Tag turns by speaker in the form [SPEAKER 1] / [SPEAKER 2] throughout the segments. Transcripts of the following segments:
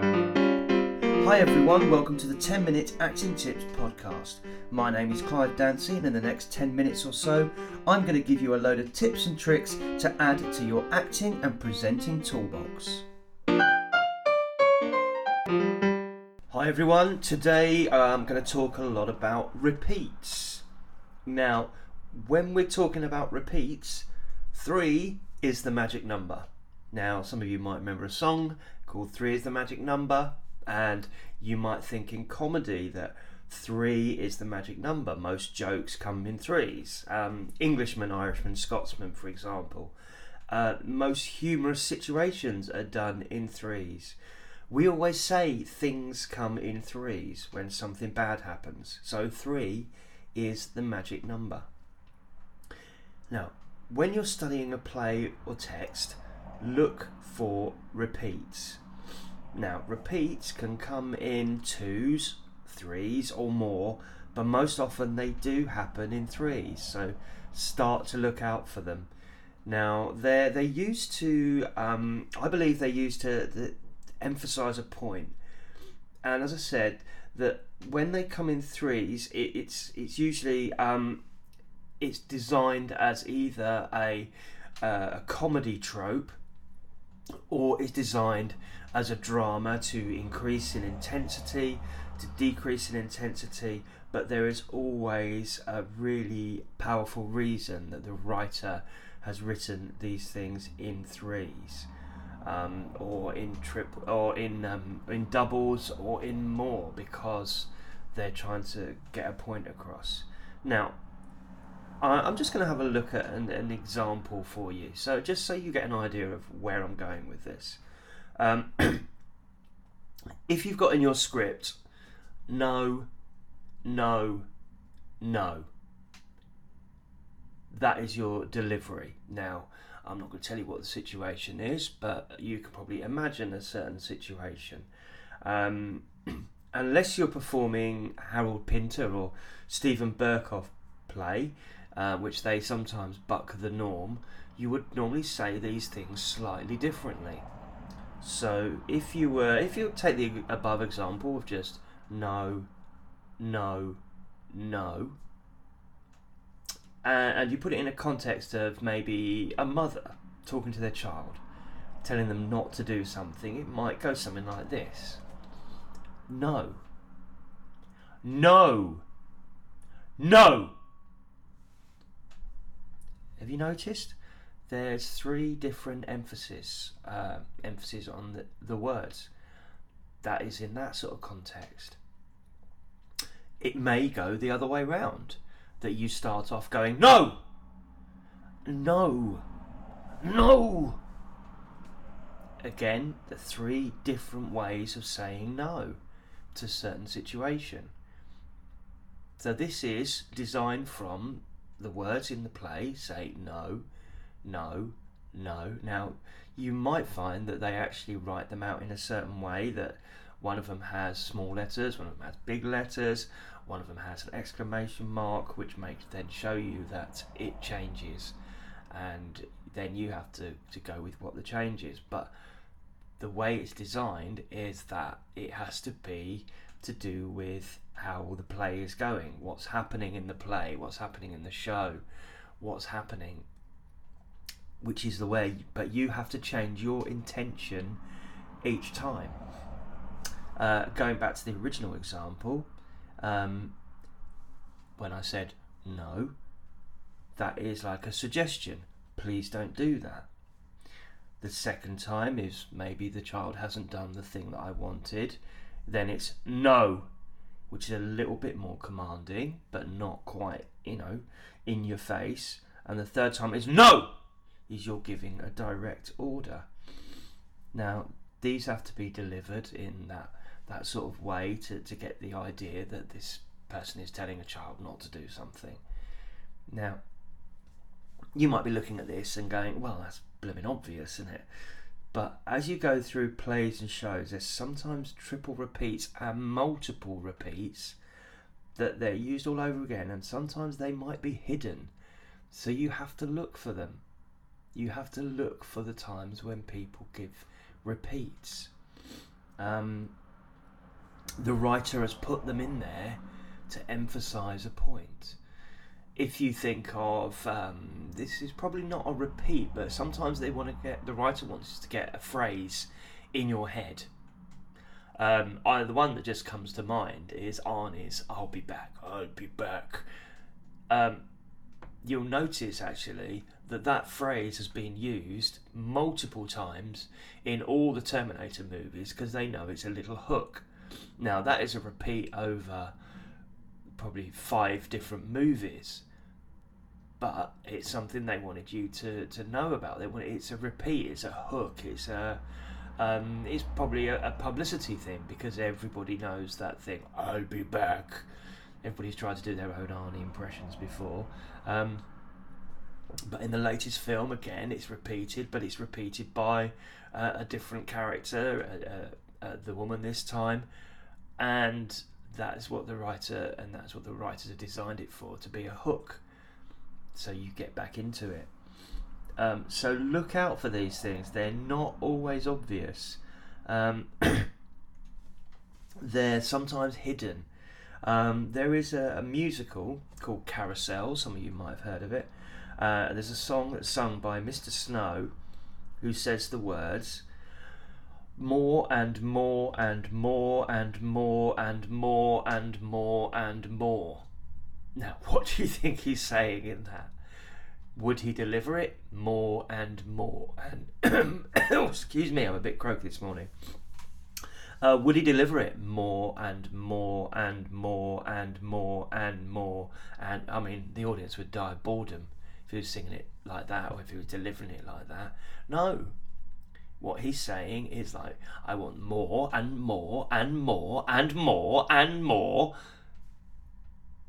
[SPEAKER 1] Hi everyone, welcome to the 10 Minute Acting Tips podcast. My name is Clive Dancy, and in the next 10 minutes or so, I'm going to give you a load of tips and tricks to add to your acting and presenting toolbox. Hi everyone, today uh, I'm going to talk a lot about repeats. Now, when we're talking about repeats, three is the magic number. Now, some of you might remember a song called Three is the Magic Number, and you might think in comedy that three is the magic number. Most jokes come in threes. Um, Englishman, Irishman, Scotsman, for example. Uh, most humorous situations are done in threes. We always say things come in threes when something bad happens. So three is the magic number. Now, when you're studying a play or text, look for repeats. Now, repeats can come in twos, threes, or more, but most often they do happen in threes. So start to look out for them. Now, they're they used to, um, I believe they used to, emphasize a point. And as I said, that when they come in threes, it, it's it's usually um, it's designed as either a uh, a comedy trope or is designed as a drama to increase in intensity, to decrease in intensity, but there is always a really powerful reason that the writer has written these things in threes. Um, or in trip or in um, in doubles or in more because they're trying to get a point across. Now, I'm just going to have a look at an, an, example for you. So, just so you get an idea of where I'm going with this. Um, if you've got in your script, no, no, no, that is your delivery. Now, I'm not going to tell you what the situation is, but you can probably imagine a certain situation. Um, unless you're performing Harold Pinter or Steven Berkoff play, uh, which they sometimes buck the norm, you would normally say these things slightly differently. So if you were, if you take the above example of just no, no, no, uh, and you put it in a context of maybe a mother talking to their child, telling them not to do something, it might go something like this No. No. No. Have you noticed? There's three different emphasis, uh, emphasis on the, the words. That is in that sort of context. It may go the other way round. That you start off going, no, no, no. Again, the three different ways of saying no to certain situation. So this is designed from the words in the play say no, no, no. Now, you might find that they actually write them out in a certain way that one of them has small letters, one of them has big letters, one of them has an exclamation mark, which makes then show you that it changes, and then you have to, to go with what the change is. But the way it's designed is that it has to be to do with how the play is going, what's happening in the play, what's happening in the show, what's happening, which is the way, but you have to change your intention each time. Uh, going back to the original example, um, when I said no, that is like a suggestion. Please don't do that. The second time is maybe the child hasn't done the thing that I wanted. Then it's no, which is a little bit more commanding, but not quite, you know, in your face. And the third time is no, is you're giving a direct order. Now, these have to be delivered in that, that sort of way to, to get the idea that this person is telling a child not to do something. Now, you might be looking at this and going, well, that's blooming obvious, isn't it? But as you go through plays and shows, there's sometimes triple repeats and multiple repeats that they're used all over again, and sometimes they might be hidden. So you have to look for them. You have to look for the times when people give repeats. Um, the writer has put them in there to emphasize a point. If you think of um, this is probably not a repeat, but sometimes they want to get the writer wants to get a phrase in your head. Um, I, the one that just comes to mind is Arnie's "I'll be back, I'll be back." Um, you'll notice actually that that phrase has been used multiple times in all the Terminator movies because they know it's a little hook. Now that is a repeat over probably five different movies, but it's something they wanted you to, to know about. They want it's a repeat, it's a hook, it's a um, it's probably a, a publicity thing because everybody knows that thing. I'll be back. Everybody's tried to do their own Arnie impressions before. Um, but in the latest film, again, it's repeated, but it's repeated by uh, a different character, uh, uh, uh, the woman this time, and that is what the writer and that's what the writers have designed it for to be a hook, so you get back into it. Um, so look out for these things; they're not always obvious. Um, they're sometimes hidden. Um, there is a, a musical called Carousel. Some of you might have heard of it uh, there's a song that's sung by Mr. Snow who says the words more and more and more and more and more and more and more. Now, what do you think he's saying in that? Would he deliver it more and more? And excuse me, I'm a bit croaky this morning. Uh, would he deliver it more and more and more and more and more? And I mean, the audience would die of boredom if he was singing it like that or if he was delivering it like that. No. What he's saying is like, I want more and more and more and more and more.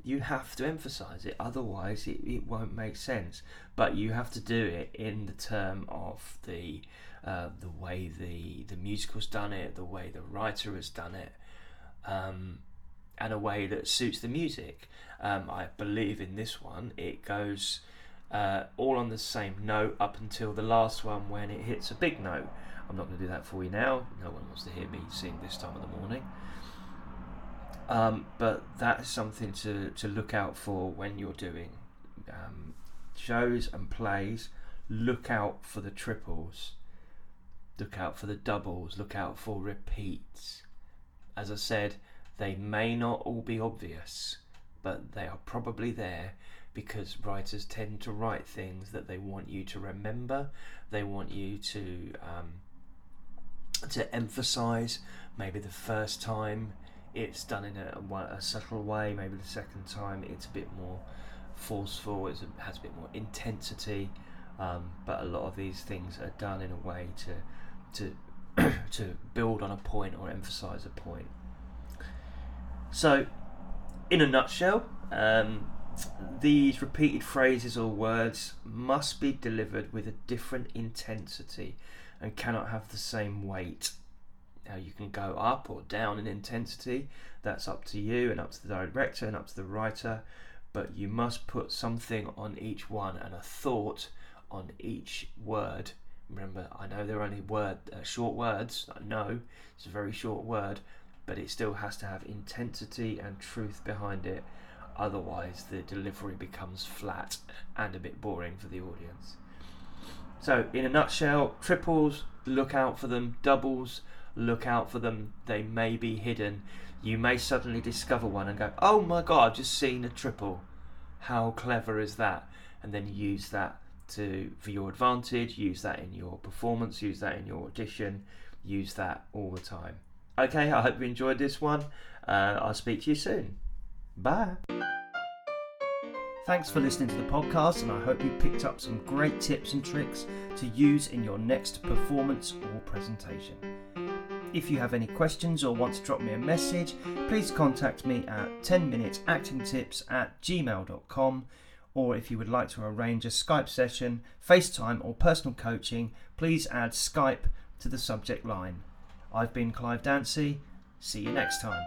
[SPEAKER 1] You have to emphasize it, otherwise, it, it won't make sense. But you have to do it in the term of the uh, the way the, the musical's done it, the way the writer has done it, um, and a way that suits the music. Um, I believe in this one, it goes uh, all on the same note up until the last one when it hits a big note. I'm not going to do that for you now. No one wants to hear me sing this time of the morning. Um, but that is something to, to look out for when you're doing um, shows and plays. Look out for the triples. Look out for the doubles. Look out for repeats. As I said, they may not all be obvious, but they are probably there because writers tend to write things that they want you to remember. They want you to um, to emphasize. Maybe the first time it's done in a, a, subtle way. Maybe the second time it's a bit more forceful. It has a bit more intensity. Um, but a lot of these things are done in a way to to to build on a point or emphasize a point. So, in a nutshell, um, these repeated phrases or words must be delivered with a different intensity and cannot have the same weight. Now, you can go up or down in intensity, that's up to you and up to the director and up to the writer, but you must put something on each one and a thought on each word. Remember, I know they're only word uh, short words. I know it's a very short word, but it still has to have intensity and truth behind it Otherwise, the delivery becomes flat and a bit boring for the audience. So, in a nutshell, triples, look out for them. Doubles, look out for them. They may be hidden. You may suddenly discover one and go, oh my god, I've just seen a triple. How clever is that? And then use that to for your advantage, use that in your performance, use that in your audition, use that all the time. Okay, I hope you enjoyed this one. Uh, I'll speak to you soon. Bye. Thanks for listening to the podcast, and I hope you picked up some great tips and tricks to use in your next performance or presentation. If you have any questions or want to drop me a message, please contact me at 10minutesactingtips at gmail.com. Or if you would like to arrange a Skype session, FaceTime, or personal coaching, please add Skype to the subject line. I've been Clive Dancy. See you next time.